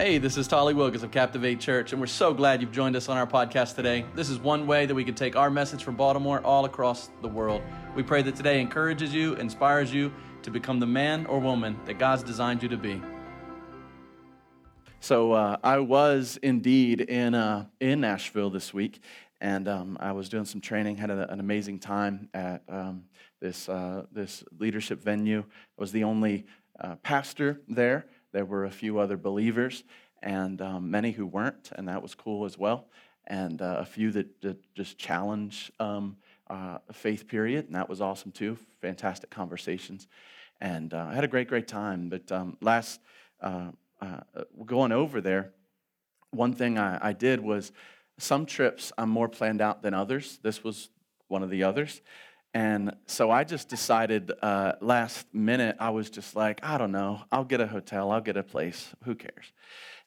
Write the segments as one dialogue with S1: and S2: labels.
S1: Hey, this is Tally Wilgis of Captivate Church, and we're so glad you've joined us on our podcast today. This is one way that we can take our message from Baltimore all across the world. We pray that today encourages you, inspires you to become the man or woman that God's designed you to be.
S2: So uh, I was indeed in uh, in Nashville this week, and um, I was doing some training. Had a, an amazing time at um, this uh, this leadership venue. I was the only uh, pastor there there were a few other believers and um, many who weren't, and that was cool as well. And uh, a few that, that just challenge um, uh, faith period, and that was awesome too. Fantastic conversations. And uh, I had a great, great time. But um, last, uh, uh, going over there, one thing I, I did was some trips I'm more planned out than others. This was one of the others. And so I just decided uh, last minute, I was just like, I don't know, I'll get a hotel, I'll get a place, who cares?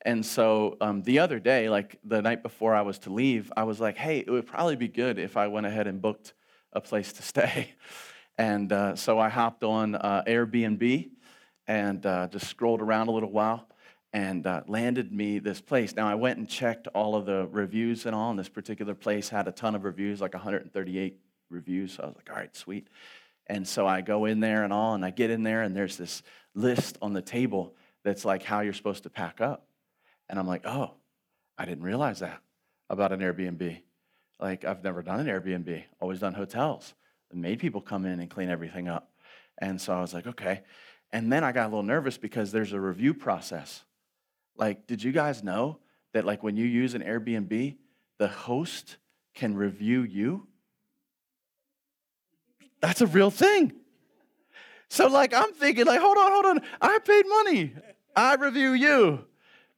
S2: And so um, the other day, like the night before I was to leave, I was like, hey, it would probably be good if I went ahead and booked a place to stay. And uh, so I hopped on uh, Airbnb and uh, just scrolled around a little while and uh, landed me this place. Now, I went and checked all of the reviews and all, and this particular place had a ton of reviews, like 138 reviews. So I was like, all right, sweet. And so I go in there and all, and I get in there, and there's this list on the table that's like how you're supposed to pack up. And I'm like, oh, I didn't realize that about an Airbnb. Like, I've never done an Airbnb, always done hotels. And made people come in and clean everything up. And so I was like, okay. And then I got a little nervous because there's a review process. Like, did you guys know that, like, when you use an Airbnb, the host can review you? That's a real thing. So, like, I'm thinking, like, hold on, hold on. I paid money. I review you.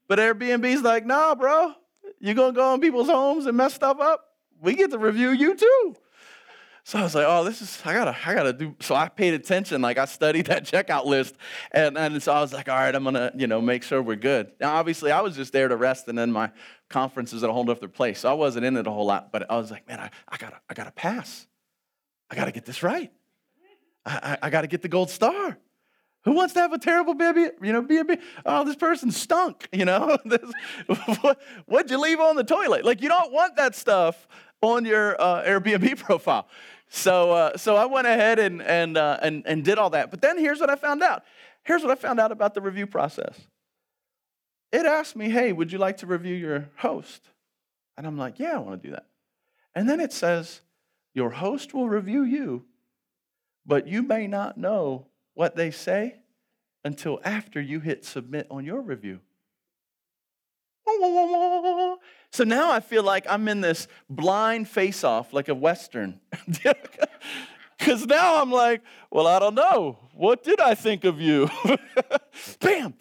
S2: But Airbnb's like, nah, bro. You gonna go in people's homes and mess stuff up? We get to review you too. So I was like, oh, this is, I gotta, I gotta do. So I paid attention, like I studied that checkout list. And, and so I was like, all right, I'm gonna, you know, make sure we're good. Now, obviously, I was just there to rest, and then my conference is at a whole other place. So I wasn't in it a whole lot, but I was like, man, I, I gotta, I gotta pass. I got to get this right. I, I, I got to get the gold star. Who wants to have a terrible baby? You know, be a be, oh, this person stunk. You know, this, what, what'd you leave on the toilet? Like, you don't want that stuff on your uh, Airbnb profile. So, uh, so I went ahead and and, uh, and and did all that. But then here's what I found out. Here's what I found out about the review process. It asked me, "Hey, would you like to review your host?" And I'm like, "Yeah, I want to do that." And then it says, your host will review you, but you may not know what they say until after you hit submit on your review. So now I feel like I'm in this blind face off, like a Western. Because now I'm like, well, I don't know. What did I think of you? Bam!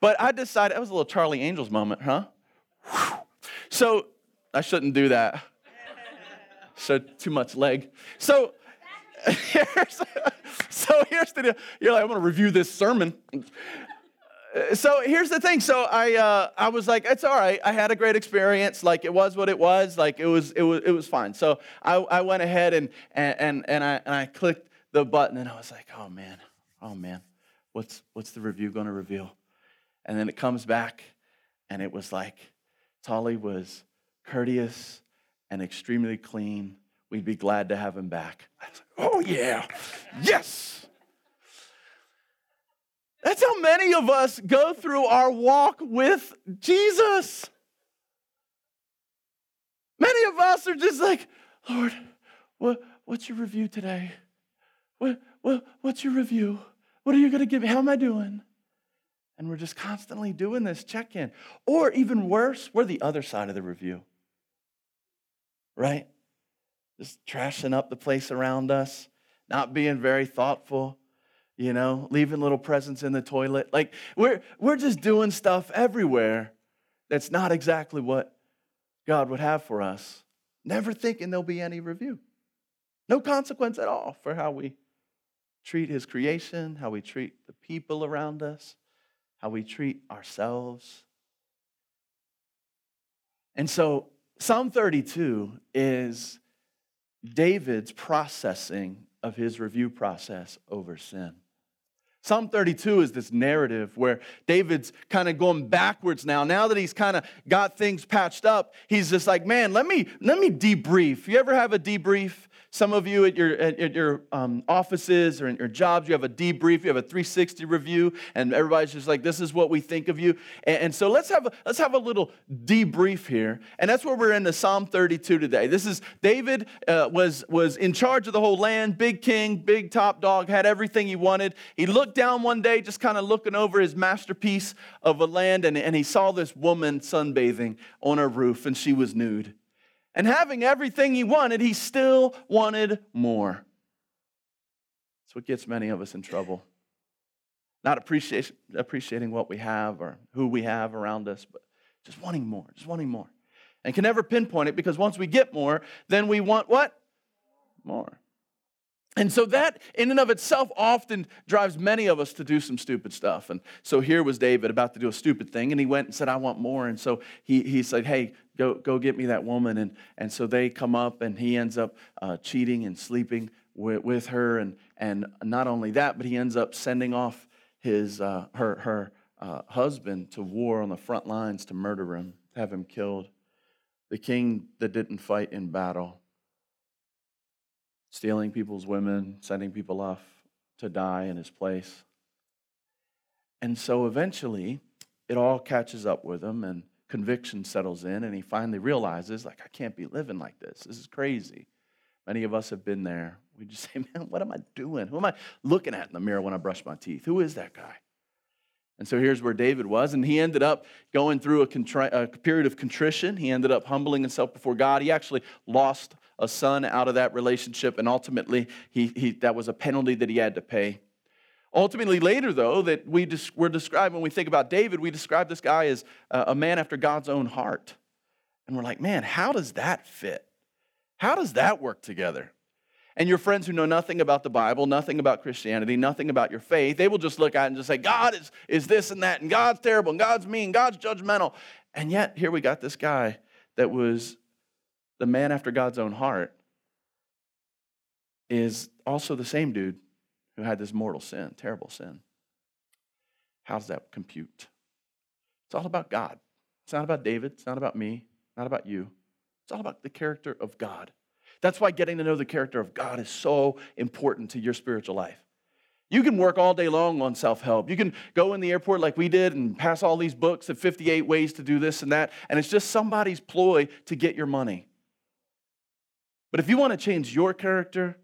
S2: But I decided, that was a little Charlie Angels moment, huh? So I shouldn't do that so too much leg. So here's, so here's the deal. You're like, I'm going to review this sermon. So here's the thing. So I, uh, I was like, it's all right. I had a great experience. Like it was what it was. Like it was, it was, it was fine. So I, I went ahead and, and, and, I, and I clicked the button and I was like, oh man, oh man, what's, what's the review going to reveal? And then it comes back and it was like, Tally was courteous and extremely clean. We'd be glad to have him back. Like, oh, yeah. Yes. That's how many of us go through our walk with Jesus. Many of us are just like, Lord, what, what's your review today? What, what, what's your review? What are you going to give me? How am I doing? And we're just constantly doing this check in. Or even worse, we're the other side of the review right? Just trashing up the place around us, not being very thoughtful, you know, leaving little presents in the toilet. Like we're we're just doing stuff everywhere that's not exactly what God would have for us. Never thinking there'll be any review. No consequence at all for how we treat his creation, how we treat the people around us, how we treat ourselves. And so Psalm 32 is David's processing of his review process over sin. Psalm 32 is this narrative where David's kind of going backwards now. Now that he's kind of got things patched up, he's just like, man, let me let me debrief. You ever have a debrief? Some of you at your, at, at your um, offices or in your jobs, you have a debrief, you have a 360 review, and everybody's just like, this is what we think of you. And, and so let's have, a, let's have a little debrief here. And that's where we're in the Psalm 32 today. This is David uh, was, was in charge of the whole land, big king, big top dog, had everything he wanted. He looked down one day, just kind of looking over his masterpiece of a land, and, and he saw this woman sunbathing on her roof, and she was nude. And having everything he wanted, he still wanted more. That's what gets many of us in trouble. Not appreciation, appreciating what we have or who we have around us, but just wanting more, just wanting more. And can never pinpoint it because once we get more, then we want what? More. And so that, in and of itself, often drives many of us to do some stupid stuff. And so here was David about to do a stupid thing, and he went and said, I want more. And so he, he said, Hey, go, go get me that woman. And, and so they come up, and he ends up uh, cheating and sleeping with, with her. And, and not only that, but he ends up sending off his, uh, her, her uh, husband to war on the front lines to murder him, have him killed. The king that didn't fight in battle stealing people's women, sending people off to die in his place. And so eventually, it all catches up with him, and conviction settles in, and he finally realizes, like, I can't be living like this. This is crazy. Many of us have been there. We just say, man, what am I doing? Who am I looking at in the mirror when I brush my teeth? Who is that guy? And so here's where David was, and he ended up going through a, contri- a period of contrition. He ended up humbling himself before God. He actually lost a son out of that relationship, and ultimately, he, he, that was a penalty that he had to pay. Ultimately, later, though, that we des- we're described when we think about David, we describe this guy as a man after God's own heart. And we're like, man, how does that fit? How does that work together? And your friends who know nothing about the Bible, nothing about Christianity, nothing about your faith, they will just look at it and just say, God is, is this and that, and God's terrible, and God's mean, God's judgmental. And yet, here we got this guy that was the man after God's own heart, is also the same dude who had this mortal sin, terrible sin. How does that compute? It's all about God. It's not about David. It's not about me. Not about you. It's all about the character of God. That's why getting to know the character of God is so important to your spiritual life. You can work all day long on self help. You can go in the airport like we did and pass all these books of 58 ways to do this and that, and it's just somebody's ploy to get your money. But if you want to change your character,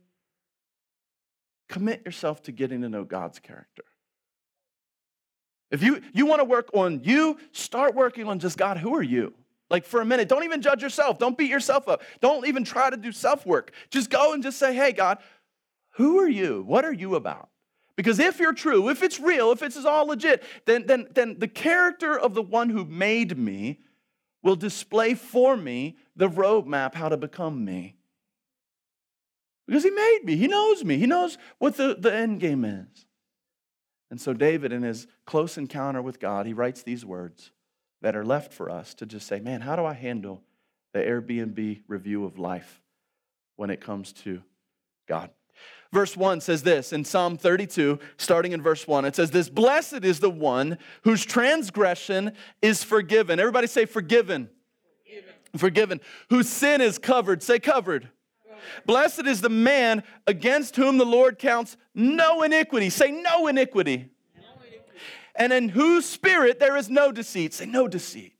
S2: commit yourself to getting to know God's character. If you, you want to work on you, start working on just God, who are you? Like for a minute, don't even judge yourself. Don't beat yourself up. Don't even try to do self work. Just go and just say, hey, God, who are you? What are you about? Because if you're true, if it's real, if it's all legit, then, then, then the character of the one who made me will display for me the roadmap how to become me. Because he made me, he knows me, he knows what the, the end game is. And so, David, in his close encounter with God, he writes these words that are left for us to just say, man, how do I handle the Airbnb review of life when it comes to God? Verse 1 says this in Psalm 32, starting in verse 1. It says, This blessed is the one whose transgression is forgiven. Everybody say, forgiven. Forgiven. forgiven. Whose sin is covered. Say, covered. Blessed is the man against whom the Lord counts no iniquity. Say, no iniquity. And in whose spirit there is no deceit. Say, no deceit.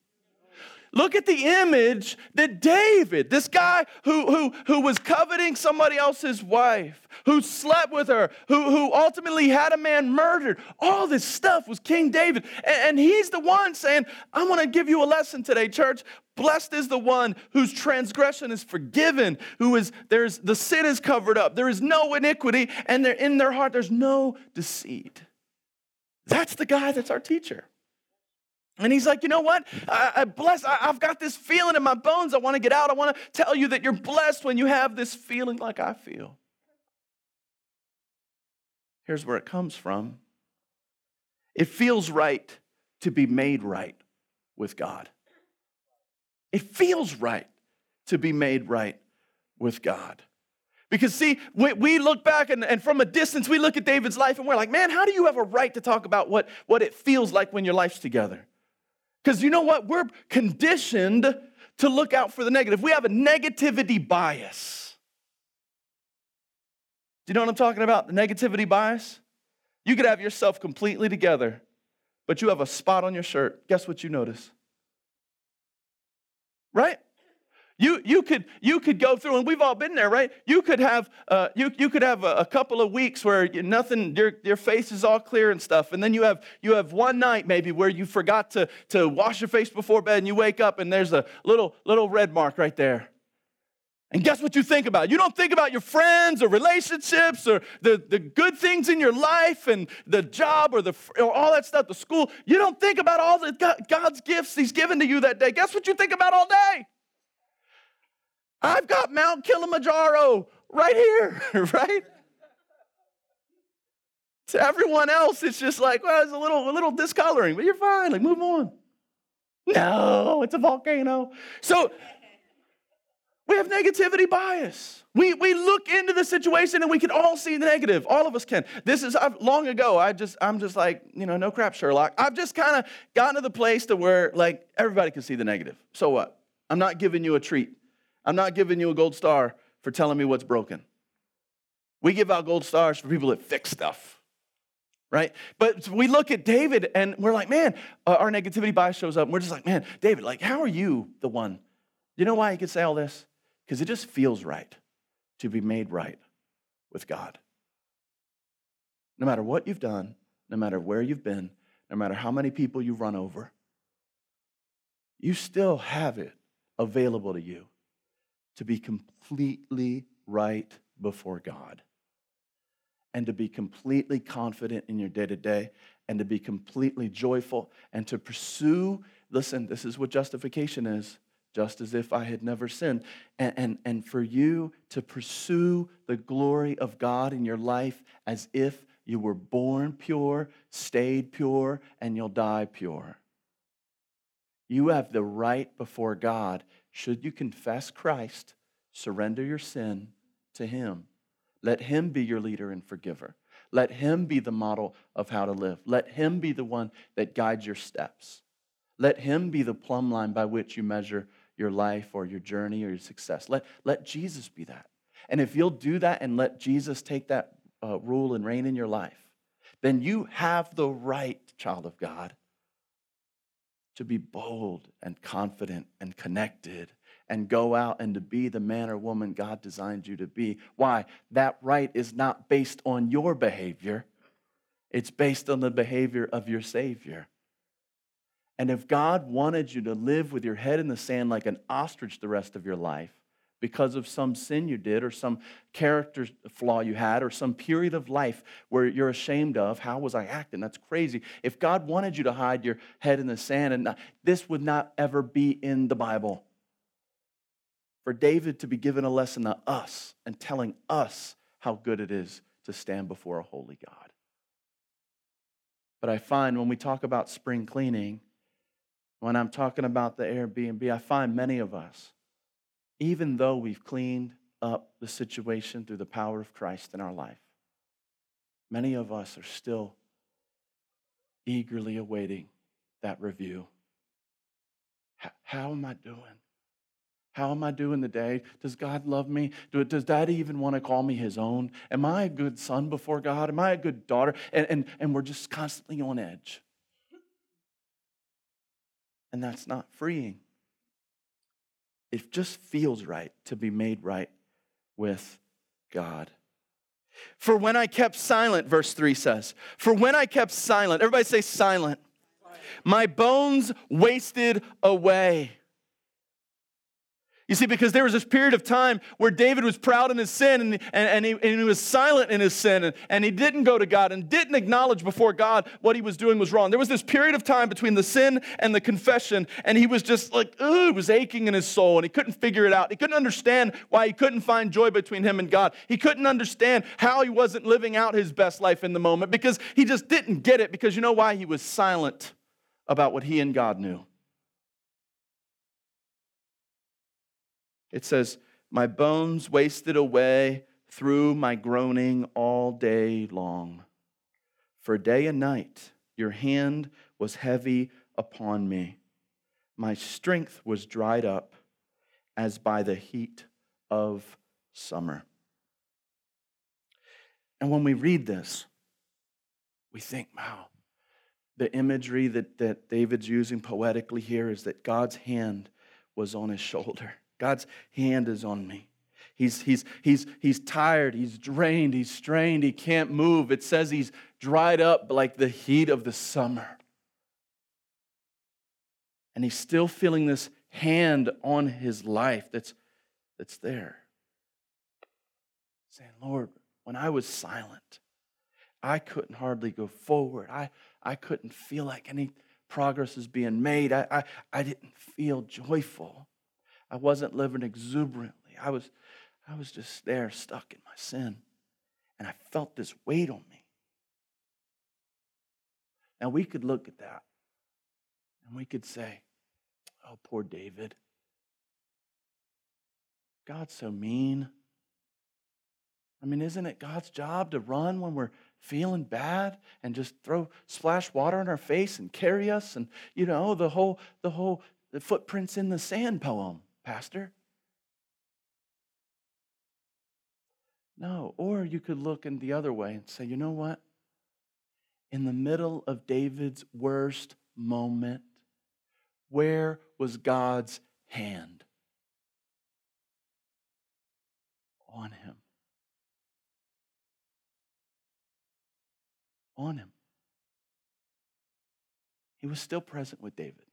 S2: Look at the image that David, this guy who, who, who was coveting somebody else's wife, who slept with her, who, who ultimately had a man murdered, all this stuff was King David. And, and he's the one saying, I want to give you a lesson today, church. Blessed is the one whose transgression is forgiven, who is there's the sin is covered up. There is no iniquity, and in their heart there's no deceit. That's the guy that's our teacher. And he's like, you know what? I, I bless. I, I've got this feeling in my bones. I want to get out. I want to tell you that you're blessed when you have this feeling like I feel. Here's where it comes from. It feels right to be made right with God. It feels right to be made right with God. Because, see, we, we look back and, and from a distance, we look at David's life and we're like, man, how do you have a right to talk about what, what it feels like when your life's together? Because you know what? We're conditioned to look out for the negative. We have a negativity bias. Do you know what I'm talking about? The negativity bias? You could have yourself completely together, but you have a spot on your shirt. Guess what you notice? Right? You, you, could, you could go through, and we've all been there, right? You could have, uh, you, you could have a, a, couple of weeks where nothing, your, your face is all clear and stuff. And then you have, you have one night maybe where you forgot to, to wash your face before bed and you wake up and there's a little, little red mark right there. And guess what you think about? You don't think about your friends or relationships or the, the good things in your life and the job or, the, or all that stuff, the school. You don't think about all the God's gifts He's given to you that day. Guess what you think about all day? I've got Mount Kilimanjaro right here, right? To everyone else, it's just like, well, it's a little, a little discoloring, but you're fine. Like, move on. No, it's a volcano. So we have negativity bias. We, we look into the situation and we can all see the negative. All of us can. This is I've, long ago. I just I'm just like you know no crap Sherlock. I've just kind of gotten to the place to where like everybody can see the negative. So what? I'm not giving you a treat. I'm not giving you a gold star for telling me what's broken. We give out gold stars for people that fix stuff, right? But we look at David and we're like, man, uh, our negativity bias shows up and we're just like, man, David, like, how are you the one? You know why he could say all this? Because it just feels right to be made right with God. No matter what you've done, no matter where you've been, no matter how many people you've run over, you still have it available to you to be completely right before God and to be completely confident in your day to day and to be completely joyful and to pursue. Listen, this is what justification is just as if I had never sinned. And, and, and for you to pursue the glory of God in your life as if you were born pure, stayed pure, and you'll die pure. You have the right before God should you confess Christ, surrender your sin to Him. Let Him be your leader and forgiver. Let Him be the model of how to live. Let Him be the one that guides your steps. Let Him be the plumb line by which you measure your life or your journey or your success. Let, let Jesus be that. And if you'll do that and let Jesus take that uh, rule and reign in your life, then you have the right, child of God, to be bold and confident and connected and go out and to be the man or woman God designed you to be. Why? That right is not based on your behavior, it's based on the behavior of your Savior. And if God wanted you to live with your head in the sand like an ostrich the rest of your life, because of some sin you did or some character flaw you had or some period of life where you're ashamed of how was i acting? That's crazy. If god wanted you to hide your head in the sand and this would not ever be in the bible. For david to be given a lesson to us and telling us how good it is to stand before a holy god. But i find when we talk about spring cleaning when i'm talking about the airbnb i find many of us even though we've cleaned up the situation through the power of Christ in our life, many of us are still eagerly awaiting that review. How, am I doing? How am I doing today? Does God love me? Does daddy even want to call me his own? Am I a good son before God? Am I a good daughter? And, and, and we're just constantly on edge. And that's not freeing it just feels right to be made right with God. For when I kept silent, verse 3 says, For when I kept silent, everybody say silent, my bones wasted away. You see, because there was this period of time where David was proud in his sin and, and, and, he, and he was silent in his sin and, and he didn't go to God and didn't acknowledge before God what he was doing was wrong. There was this period of time between the sin and the confession, and he was just like, ooh, it was aching in his soul and he couldn't figure it out. He couldn't understand why he couldn't find joy between him and God. He couldn't understand how he wasn't living out his best life in the moment because he just didn't get it because you know why? He was silent about what he and God knew. It says, My bones wasted away through my groaning all day long. For day and night your hand was heavy upon me. My strength was dried up as by the heat of summer. And when we read this, we think, wow, the imagery that, that David's using poetically here is that God's hand was on his shoulder. God's hand is on me. He's, he's, he's, he's tired, he's drained, he's strained, he can't move. It says he's dried up like the heat of the summer. And he's still feeling this hand on his life that's, that's there. Saying, Lord, when I was silent, I couldn't hardly go forward. I, I couldn't feel like any progress is being made. I, I, I didn't feel joyful. I wasn't living exuberantly. I was, I was just there stuck in my sin. And I felt this weight on me. Now we could look at that and we could say, oh, poor David. God's so mean. I mean, isn't it God's job to run when we're feeling bad and just throw splash water on our face and carry us and you know the whole the whole the footprints in the sand poem, pastor? No, or you could look in the other way and say, you know what? In the middle of David's worst moment, where was God's hand? On him. on him. He was still present with David.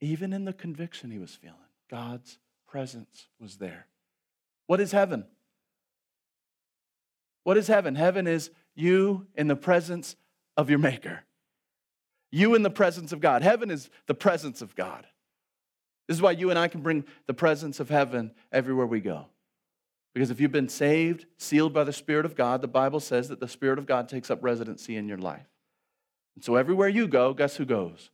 S2: Even in the conviction he was feeling, God's presence was there. What is heaven? What is heaven? Heaven is you in the presence of your Maker. You in the presence of God. Heaven is the presence of God. This is why you and I can bring the presence of heaven everywhere we go. Because if you've been saved, sealed by the Spirit of God, the Bible says that the Spirit of God takes up residency in your life. And so everywhere you go, guess who goes?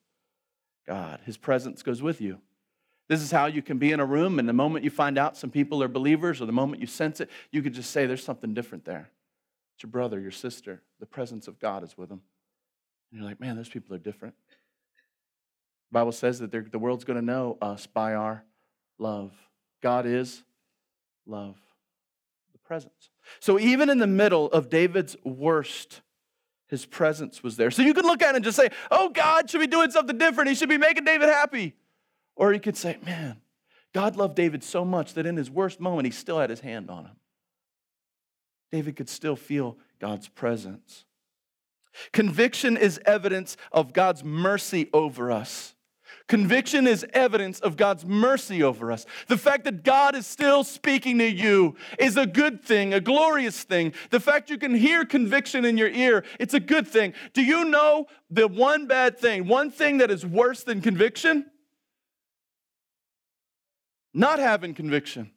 S2: God. His presence goes with you. This is how you can be in a room, and the moment you find out some people are believers, or the moment you sense it, you could just say, There's something different there. It's your brother, your sister. The presence of God is with them. And you're like, Man, those people are different. The Bible says that the world's going to know us by our love. God is love the presence. So even in the middle of David's worst, his presence was there. So you could look at it and just say, oh, God should be doing something different. He should be making David happy. Or you could say, man, God loved David so much that in his worst moment, he still had his hand on him. David could still feel God's presence. Conviction is evidence of God's mercy over us. Conviction is evidence of God's mercy over us. The fact that God is still speaking to you is a good thing, a glorious thing. The fact you can hear conviction in your ear, it's a good thing. Do you know the one bad thing, one thing that is worse than conviction? Not having conviction.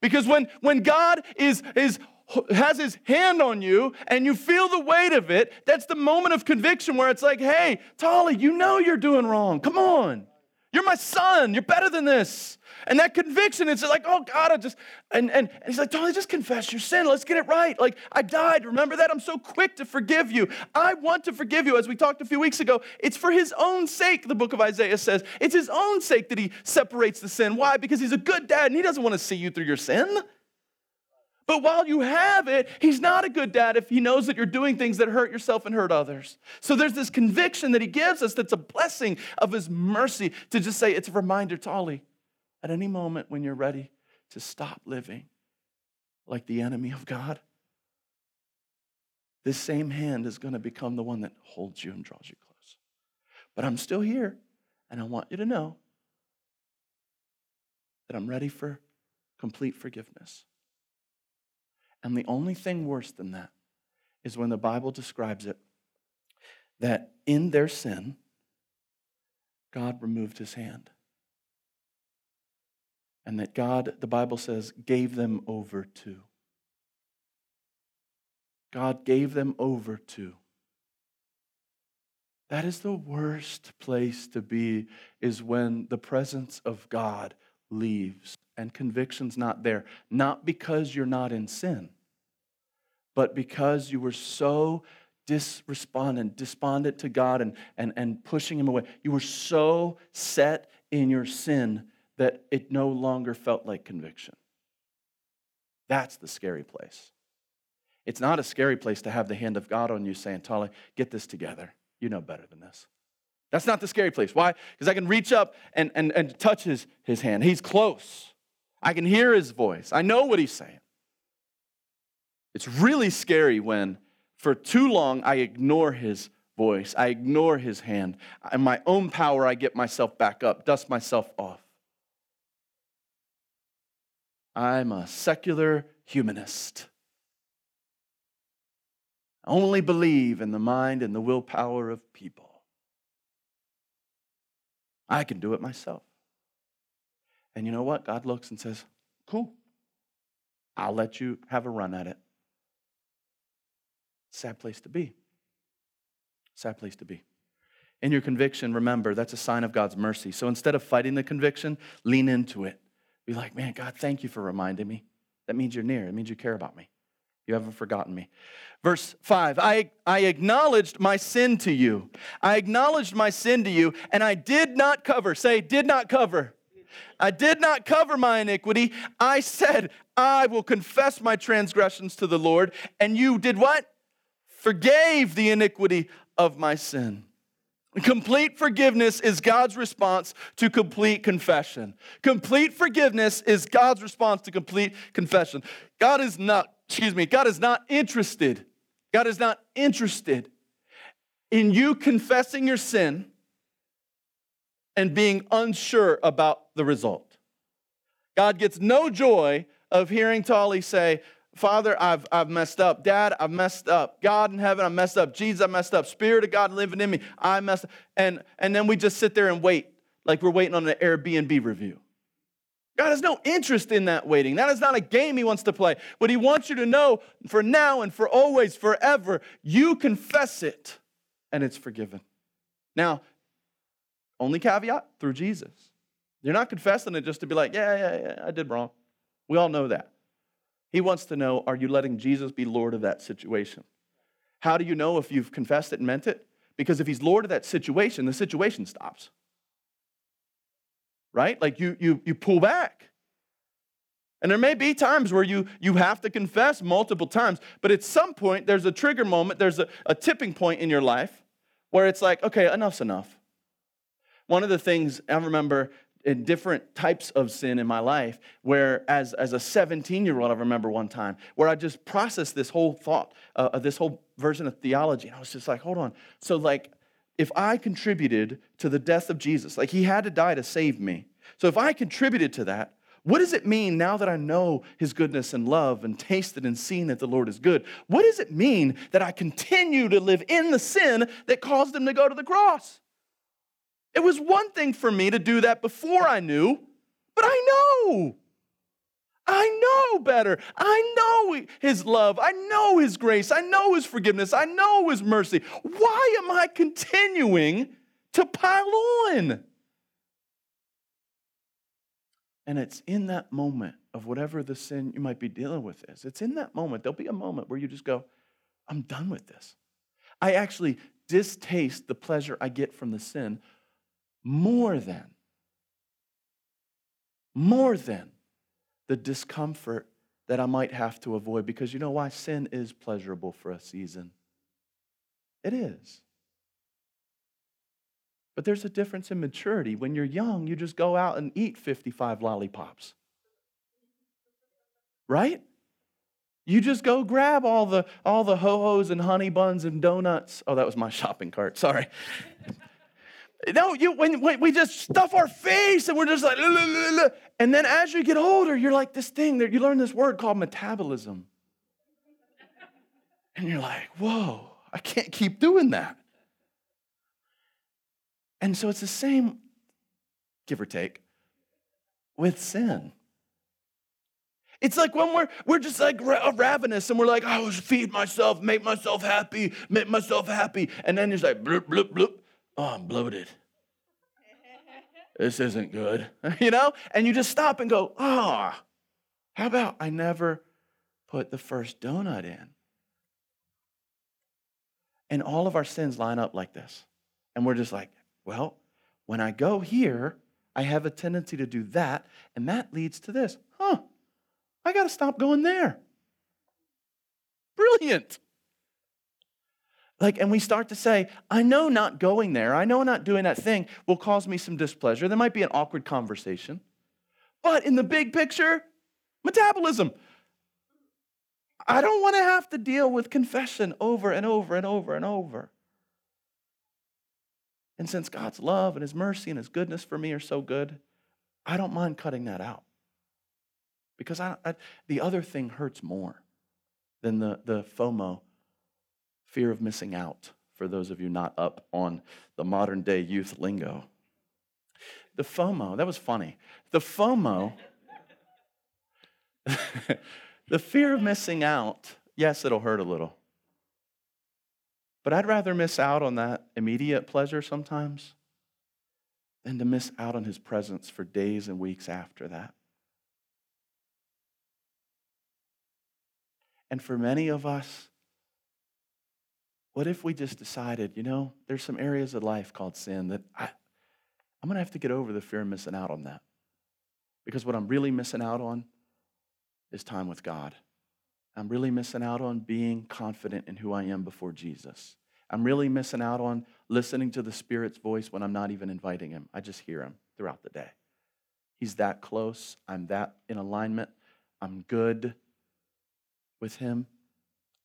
S2: Because when, when God is, is has his hand on you and you feel the weight of it, that's the moment of conviction where it's like, hey, Tally, you know you're doing wrong. Come on. You're my son. You're better than this. And that conviction, it's like, oh God, I just, and, and, and he's like, Tally, just confess your sin. Let's get it right. Like, I died. Remember that? I'm so quick to forgive you. I want to forgive you. As we talked a few weeks ago, it's for his own sake, the book of Isaiah says. It's his own sake that he separates the sin. Why? Because he's a good dad and he doesn't want to see you through your sin. But while you have it, he's not a good dad if he knows that you're doing things that hurt yourself and hurt others. So there's this conviction that he gives us that's a blessing of his mercy to just say, it's a reminder, Tally, at any moment when you're ready to stop living like the enemy of God, this same hand is going to become the one that holds you and draws you close. But I'm still here, and I want you to know that I'm ready for complete forgiveness. And the only thing worse than that is when the Bible describes it that in their sin, God removed his hand. And that God, the Bible says, gave them over to. God gave them over to. That is the worst place to be, is when the presence of God leaves and conviction's not there. Not because you're not in sin, but because you were so disrespondent, despondent to God and, and, and pushing Him away. You were so set in your sin that it no longer felt like conviction. That's the scary place. It's not a scary place to have the hand of God on you saying, Tally, get this together. You know better than this. That's not the scary place. Why? Because I can reach up and, and, and touch his, his hand. He's close. I can hear his voice. I know what he's saying. It's really scary when, for too long, I ignore his voice. I ignore his hand. In my own power, I get myself back up, dust myself off. I'm a secular humanist. I only believe in the mind and the willpower of people. I can do it myself. And you know what? God looks and says, Cool. I'll let you have a run at it. Sad place to be. Sad place to be. In your conviction, remember that's a sign of God's mercy. So instead of fighting the conviction, lean into it. Be like, man, God, thank you for reminding me. That means you're near. It means you care about me. You haven't forgotten me. Verse 5 I, I acknowledged my sin to you. I acknowledged my sin to you, and I did not cover. Say, did not cover. I did not cover my iniquity. I said, I will confess my transgressions to the Lord. And you did what? Forgave the iniquity of my sin. Complete forgiveness is God's response to complete confession. Complete forgiveness is God's response to complete confession. God is not, excuse me, God is not interested. God is not interested in you confessing your sin and being unsure about the result. God gets no joy of hearing Tally say, Father, I've, I've messed up. Dad, I've messed up. God in heaven, I messed up. Jesus, I messed up. Spirit of God living in me, I messed up. And, and then we just sit there and wait like we're waiting on an Airbnb review. God has no interest in that waiting. That is not a game He wants to play. But He wants you to know for now and for always, forever, you confess it and it's forgiven. Now, only caveat through Jesus. You're not confessing it just to be like, yeah, yeah, yeah, I did wrong. We all know that. He wants to know are you letting Jesus be Lord of that situation? How do you know if you've confessed it and meant it? Because if he's Lord of that situation, the situation stops. Right? Like you you you pull back. And there may be times where you, you have to confess multiple times, but at some point, there's a trigger moment, there's a, a tipping point in your life where it's like, okay, enough's enough. One of the things I remember in different types of sin in my life where as, as a 17 year old i remember one time where i just processed this whole thought uh, this whole version of theology and i was just like hold on so like if i contributed to the death of jesus like he had to die to save me so if i contributed to that what does it mean now that I know his goodness and love and tasted and seen that the Lord is good? What does it mean that I continue to live in the sin that caused him to go to the cross? It was one thing for me to do that before I knew, but I know. I know better. I know His love. I know His grace. I know His forgiveness. I know His mercy. Why am I continuing to pile on? And it's in that moment of whatever the sin you might be dealing with is. It's in that moment. There'll be a moment where you just go, I'm done with this. I actually distaste the pleasure I get from the sin more than, more than the discomfort that I might have to avoid. Because you know why? Sin is pleasurable for a season. It is. But there's a difference in maturity. When you're young, you just go out and eat 55 lollipops. Right? You just go grab all the all the ho-hos and honey buns and donuts. Oh, that was my shopping cart. Sorry. No, you when, when, we just stuff our face and we're just like, and then as you get older, you're like this thing that you learn this word called metabolism. And you're like, whoa, I can't keep doing that. And so it's the same, give or take, with sin. It's like when we're we're just like ravenous and we're like, I will feed myself, make myself happy, make myself happy. And then it's like bloop, bloop, bloop. Oh, I'm bloated. this isn't good, you know? And you just stop and go, ah, oh, how about I never put the first donut in? And all of our sins line up like this. And we're just like, well, when I go here, I have a tendency to do that, and that leads to this. Huh, I got to stop going there. Brilliant. Like, and we start to say, I know not going there, I know not doing that thing will cause me some displeasure. There might be an awkward conversation. But in the big picture, metabolism. I don't want to have to deal with confession over and over and over and over. And since God's love and His mercy and His goodness for me are so good, I don't mind cutting that out. Because I, I, the other thing hurts more than the, the FOMO, fear of missing out, for those of you not up on the modern day youth lingo. The FOMO, that was funny. The FOMO, the fear of missing out, yes, it'll hurt a little. But I'd rather miss out on that immediate pleasure sometimes than to miss out on his presence for days and weeks after that. And for many of us, what if we just decided, you know, there's some areas of life called sin that I, I'm going to have to get over the fear of missing out on that. Because what I'm really missing out on is time with God. I'm really missing out on being confident in who I am before Jesus. I'm really missing out on listening to the Spirit's voice when I'm not even inviting Him. I just hear Him throughout the day. He's that close. I'm that in alignment. I'm good with Him,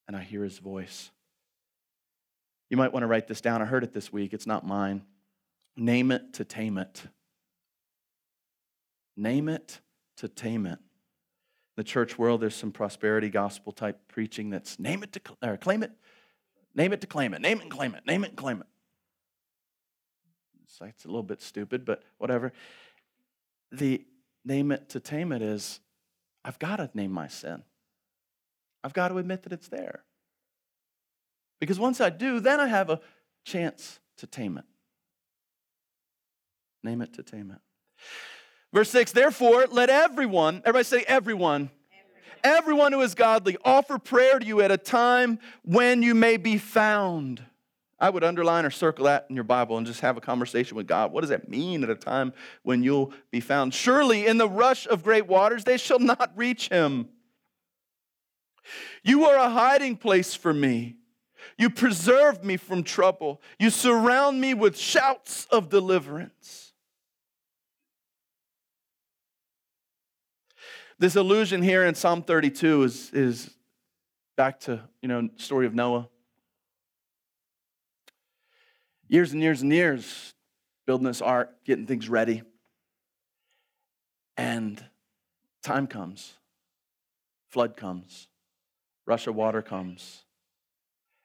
S2: and I hear His voice. You might want to write this down. I heard it this week. It's not mine. Name it to tame it. Name it to tame it the church world, there's some prosperity gospel type preaching that's name it to or claim it, name it to claim it, name it and claim it, name it and claim it. It's, like, it's a little bit stupid, but whatever. The name it to tame it is I've got to name my sin. I've got to admit that it's there. Because once I do, then I have a chance to tame it. Name it to tame it. Verse 6 Therefore, let everyone, everybody say, everyone, everyone who is godly, offer prayer to you at a time when you may be found. I would underline or circle that in your Bible and just have a conversation with God. What does that mean at a time when you'll be found? Surely in the rush of great waters they shall not reach him. You are a hiding place for me. You preserve me from trouble. You surround me with shouts of deliverance. This allusion here in Psalm 32 is, is back to, you know, story of Noah. Years and years and years building this ark, getting things ready. And time comes. Flood comes. Rush of water comes.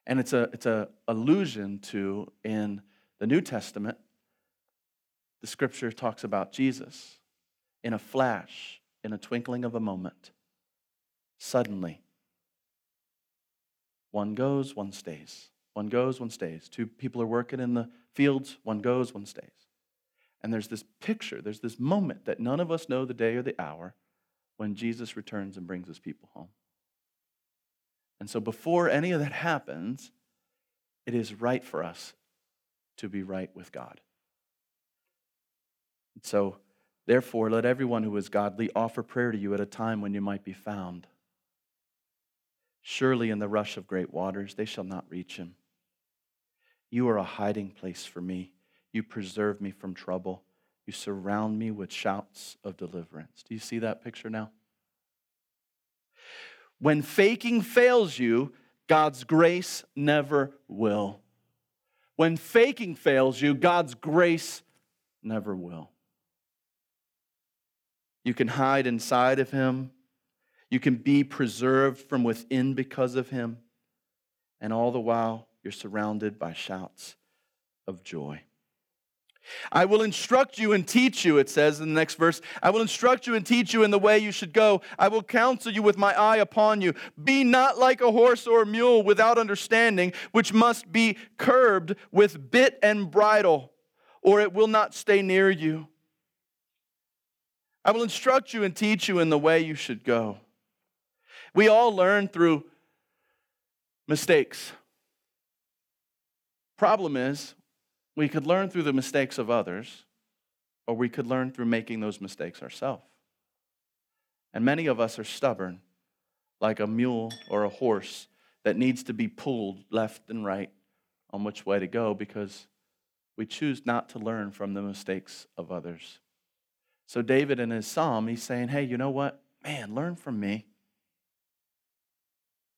S2: And it's a it's a allusion to in the New Testament, the scripture talks about Jesus in a flash in a twinkling of a moment. Suddenly, one goes, one stays. One goes, one stays. Two people are working in the fields, one goes, one stays. And there's this picture, there's this moment that none of us know the day or the hour when Jesus returns and brings his people home. And so, before any of that happens, it is right for us to be right with God. And so, Therefore, let everyone who is godly offer prayer to you at a time when you might be found. Surely, in the rush of great waters, they shall not reach him. You are a hiding place for me. You preserve me from trouble. You surround me with shouts of deliverance. Do you see that picture now? When faking fails you, God's grace never will. When faking fails you, God's grace never will. You can hide inside of him. You can be preserved from within because of him. And all the while, you're surrounded by shouts of joy. I will instruct you and teach you, it says in the next verse. I will instruct you and teach you in the way you should go. I will counsel you with my eye upon you. Be not like a horse or a mule without understanding, which must be curbed with bit and bridle, or it will not stay near you. I will instruct you and teach you in the way you should go. We all learn through mistakes. Problem is, we could learn through the mistakes of others, or we could learn through making those mistakes ourselves. And many of us are stubborn, like a mule or a horse that needs to be pulled left and right on which way to go because we choose not to learn from the mistakes of others. So, David in his psalm, he's saying, Hey, you know what? Man, learn from me.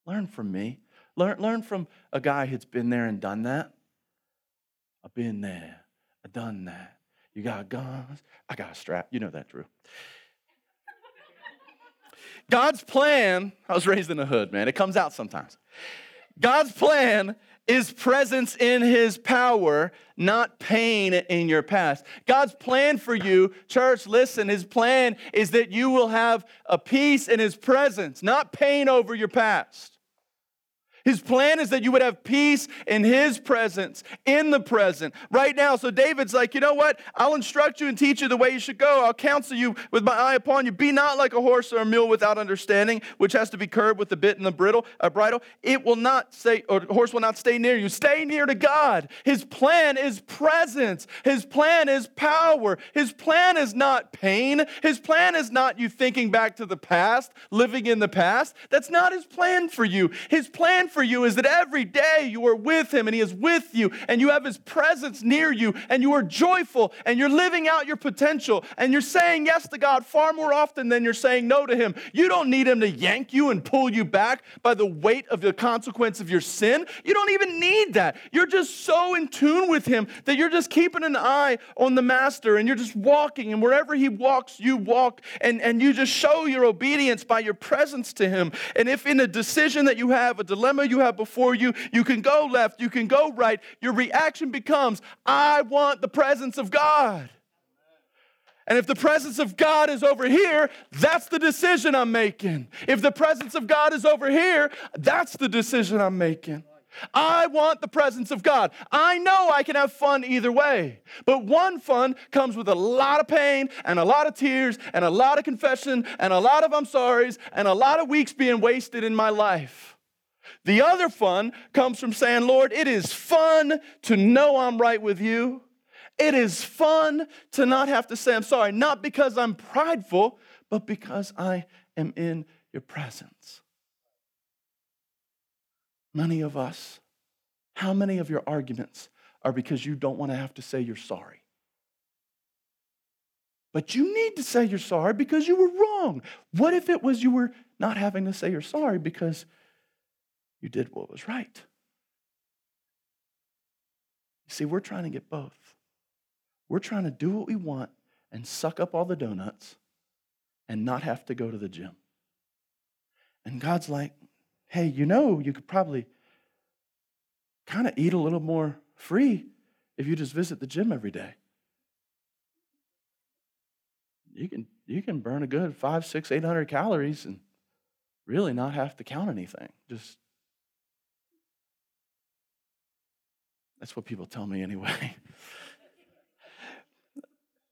S2: Learn from me. Learn, learn from a guy who's been there and done that. I've been there, I've done that. You got guns, I got a strap. You know that, Drew. God's plan, I was raised in the hood, man. It comes out sometimes. God's plan is presence in his power, not pain in your past. God's plan for you, church, listen, his plan is that you will have a peace in his presence, not pain over your past. His plan is that you would have peace in His presence, in the present, right now. So David's like, you know what? I'll instruct you and teach you the way you should go. I'll counsel you with my eye upon you. Be not like a horse or a mule without understanding, which has to be curbed with the bit and the bridle, a bridle. It will not say, or horse will not stay near you. Stay near to God. His plan is presence. His plan is power. His plan is not pain. His plan is not you thinking back to the past, living in the past. That's not His plan for you. His plan for you is that every day you are with Him and He is with you and you have His presence near you and you are joyful and you're living out your potential and you're saying yes to God far more often than you're saying no to Him. You don't need Him to yank you and pull you back by the weight of the consequence of your sin. You don't even need that. You're just so in tune with Him that you're just keeping an eye on the Master and you're just walking and wherever He walks, you walk and, and you just show your obedience by your presence to Him. And if in a decision that you have, a dilemma you have before you. You can go left, you can go right. Your reaction becomes, I want the presence of God. And if the presence of God is over here, that's the decision I'm making. If the presence of God is over here, that's the decision I'm making. I want the presence of God. I know I can have fun either way, but one fun comes with a lot of pain and a lot of tears and a lot of confession and a lot of I'm sorry's and a lot of weeks being wasted in my life. The other fun comes from saying, Lord, it is fun to know I'm right with you. It is fun to not have to say I'm sorry, not because I'm prideful, but because I am in your presence. Many of us, how many of your arguments are because you don't want to have to say you're sorry? But you need to say you're sorry because you were wrong. What if it was you were not having to say you're sorry because you did what was right. You see, we're trying to get both. We're trying to do what we want and suck up all the donuts and not have to go to the gym. And God's like, hey, you know, you could probably kind of eat a little more free if you just visit the gym every day. You can, you can burn a good five, six, eight hundred calories and really not have to count anything. Just That's what people tell me anyway.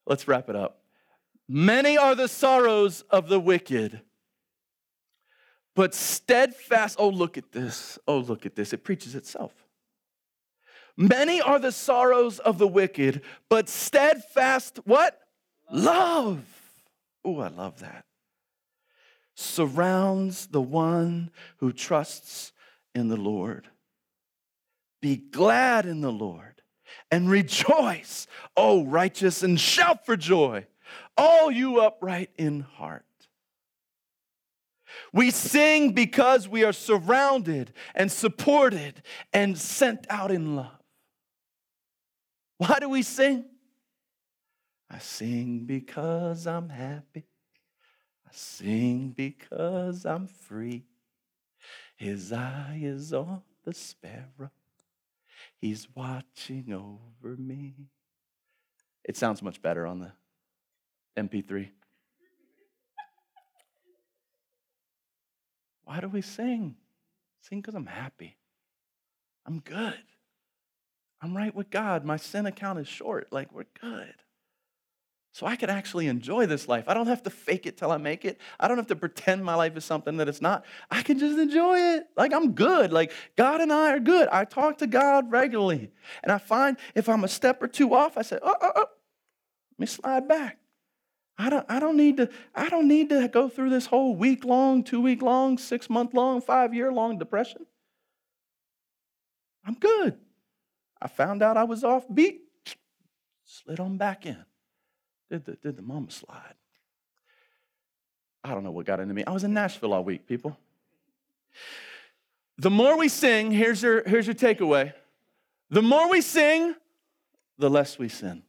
S2: Let's wrap it up. Many are the sorrows of the wicked, but steadfast. Oh, look at this. Oh, look at this. It preaches itself. Many are the sorrows of the wicked, but steadfast what? Love. Oh, I love that. Surrounds the one who trusts in the Lord. Be glad in the Lord and rejoice, O righteous, and shout for joy, all you upright in heart. We sing because we are surrounded and supported and sent out in love. Why do we sing? I sing because I'm happy. I sing because I'm free. His eye is on the sparrow. He's watching over me. It sounds much better on the MP3. Why do we sing? Sing because I'm happy. I'm good. I'm right with God. My sin account is short. Like, we're good. So I can actually enjoy this life. I don't have to fake it till I make it. I don't have to pretend my life is something that it's not. I can just enjoy it. Like I'm good. Like God and I are good. I talk to God regularly. And I find if I'm a step or two off, I say, oh, oh, oh, let me slide back. I don't, I don't need to, I don't need to go through this whole week long, two week long, six month long, five year long depression. I'm good. I found out I was off beat, slid on back in. Did the, did the mama slide? I don't know what got into me. I was in Nashville all week, people. The more we sing, here's your, here's your takeaway. The more we sing, the less we sin.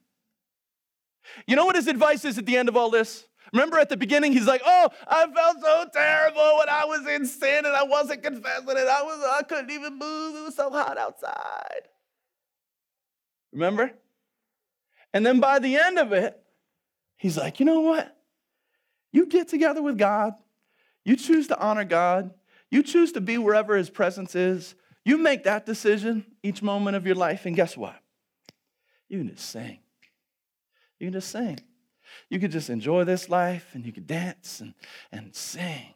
S2: You know what his advice is at the end of all this? Remember at the beginning, he's like, "Oh, I felt so terrible when I was in sin and I wasn't confessing it. I was, I couldn't even move. It was so hot outside." Remember? And then by the end of it, He's like, you know what? You get together with God, you choose to honor God, you choose to be wherever His presence is. You make that decision each moment of your life, and guess what? You can just sing. You can just sing. You can just enjoy this life and you can dance and, and sing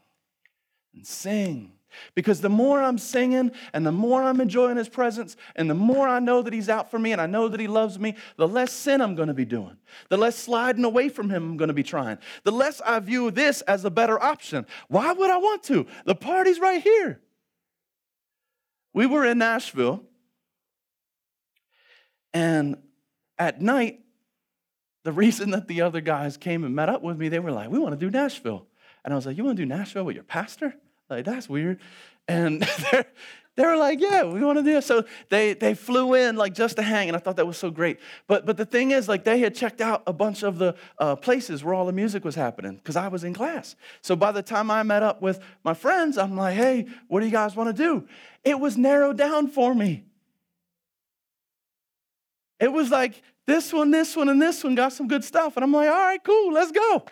S2: and sing because the more I'm singing and the more I'm enjoying his presence and the more I know that he's out for me and I know that he loves me, the less sin I'm going to be doing. The less sliding away from him I'm going to be trying. The less I view this as a better option. Why would I want to? The party's right here. We were in Nashville and at night, the reason that the other guys came and met up with me, they were like, We want to do Nashville. And I was like, You want to do Nashville with your pastor? Like, that's weird. And they were like, yeah, we want to do it. So they, they flew in like just to hang, and I thought that was so great. But, but the thing is, like, they had checked out a bunch of the uh, places where all the music was happening because I was in class. So by the time I met up with my friends, I'm like, hey, what do you guys want to do? It was narrowed down for me. It was like this one, this one, and this one got some good stuff. And I'm like, all right, cool, let's go.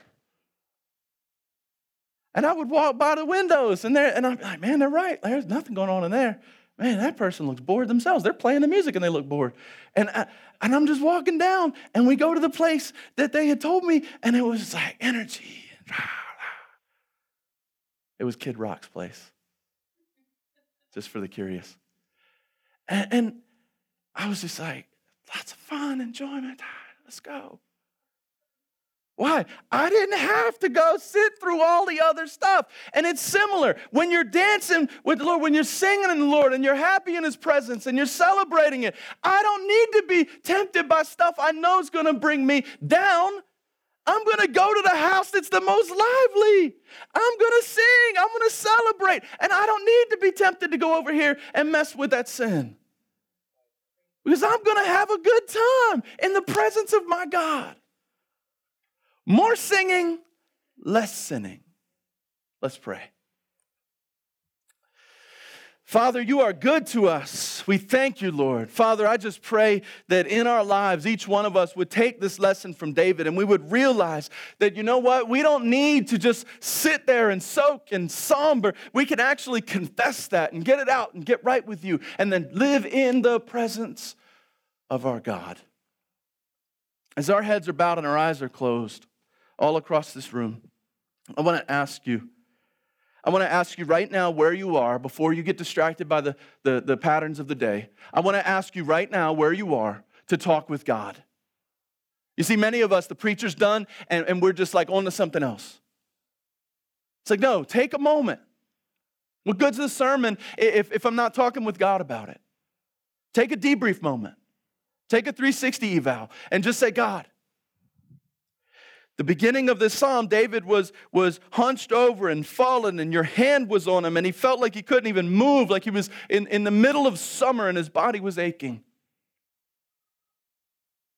S2: And I would walk by the windows and there, and I'm like, man, they're right. There's nothing going on in there. Man, that person looks bored themselves. They're playing the music and they look bored. And, I, and I'm just walking down and we go to the place that they had told me, and it was like energy. It was Kid Rock's place, just for the curious. And, and I was just like, lots of fun, enjoyment. Let's go. Why? I didn't have to go sit through all the other stuff. And it's similar. When you're dancing with the Lord, when you're singing in the Lord and you're happy in His presence and you're celebrating it, I don't need to be tempted by stuff I know is going to bring me down. I'm going to go to the house that's the most lively. I'm going to sing. I'm going to celebrate. And I don't need to be tempted to go over here and mess with that sin. Because I'm going to have a good time in the presence of my God. More singing, less sinning. Let's pray. Father, you are good to us. We thank you, Lord. Father, I just pray that in our lives, each one of us would take this lesson from David and we would realize that, you know what, we don't need to just sit there and soak and somber. We can actually confess that and get it out and get right with you and then live in the presence of our God. As our heads are bowed and our eyes are closed, all across this room, I want to ask you. I want to ask you right now where you are before you get distracted by the, the, the patterns of the day. I want to ask you right now where you are to talk with God. You see, many of us, the preacher's done, and, and we're just like on to something else. It's like, no, take a moment. What good's the sermon if, if I'm not talking with God about it? Take a debrief moment. Take a 360 eval and just say, God, the beginning of this psalm, David was, was hunched over and fallen, and your hand was on him, and he felt like he couldn't even move, like he was in, in the middle of summer and his body was aching.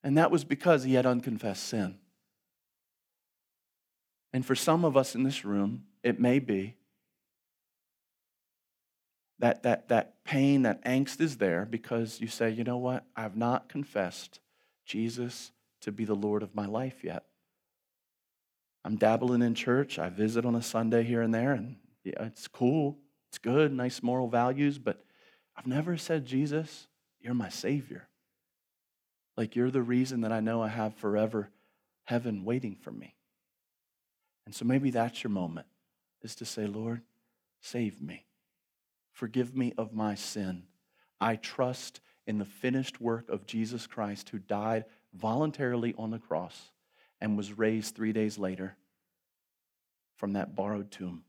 S2: And that was because he had unconfessed sin. And for some of us in this room, it may be that, that, that pain, that angst is there because you say, you know what? I've not confessed Jesus to be the Lord of my life yet. I'm dabbling in church. I visit on a Sunday here and there, and yeah, it's cool. It's good, nice moral values, but I've never said, Jesus, you're my Savior. Like you're the reason that I know I have forever heaven waiting for me. And so maybe that's your moment is to say, Lord, save me. Forgive me of my sin. I trust in the finished work of Jesus Christ who died voluntarily on the cross and was raised three days later from that borrowed tomb.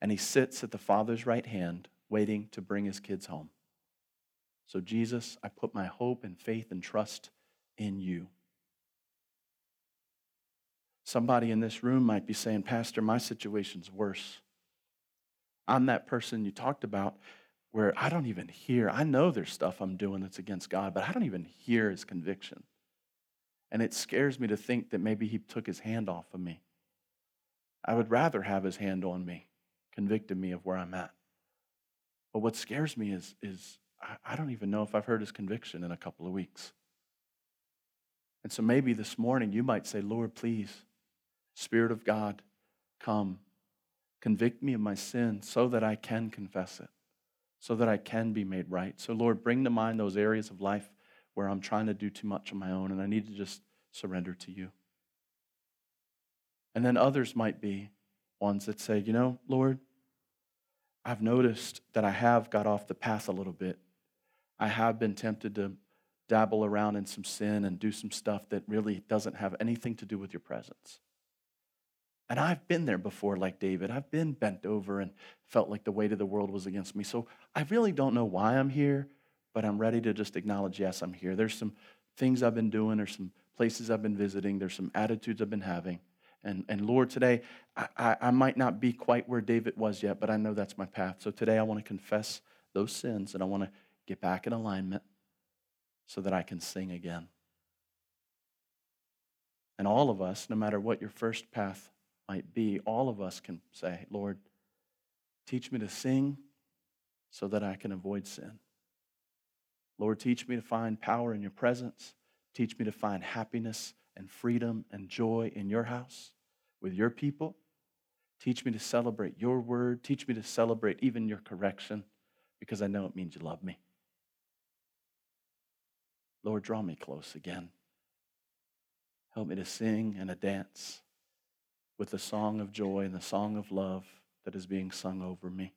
S2: And he sits at the Father's right hand, waiting to bring his kids home. So, Jesus, I put my hope and faith and trust in you. Somebody in this room might be saying, Pastor, my situation's worse. I'm that person you talked about where I don't even hear, I know there's stuff I'm doing that's against God, but I don't even hear his conviction. And it scares me to think that maybe he took his hand off of me. I would rather have his hand on me, convicting me of where I'm at. But what scares me is, is I don't even know if I've heard his conviction in a couple of weeks. And so maybe this morning you might say, Lord, please, Spirit of God, come. Convict me of my sin so that I can confess it, so that I can be made right. So, Lord, bring to mind those areas of life where I'm trying to do too much on my own and I need to just surrender to you. And then others might be ones that say, you know, Lord, I've noticed that I have got off the path a little bit. I have been tempted to dabble around in some sin and do some stuff that really doesn't have anything to do with your presence. And I've been there before, like David. I've been bent over and felt like the weight of the world was against me. So I really don't know why I'm here but I'm ready to just acknowledge, yes, I'm here. There's some things I've been doing, there's some places I've been visiting, there's some attitudes I've been having. And, and Lord, today, I, I, I might not be quite where David was yet, but I know that's my path. So today I want to confess those sins and I want to get back in alignment so that I can sing again. And all of us, no matter what your first path might be, all of us can say, Lord, teach me to sing so that I can avoid sin. Lord, teach me to find power in your presence. Teach me to find happiness and freedom and joy in your house with your people. Teach me to celebrate your word. Teach me to celebrate even your correction because I know it means you love me. Lord, draw me close again. Help me to sing and to dance with the song of joy and the song of love that is being sung over me.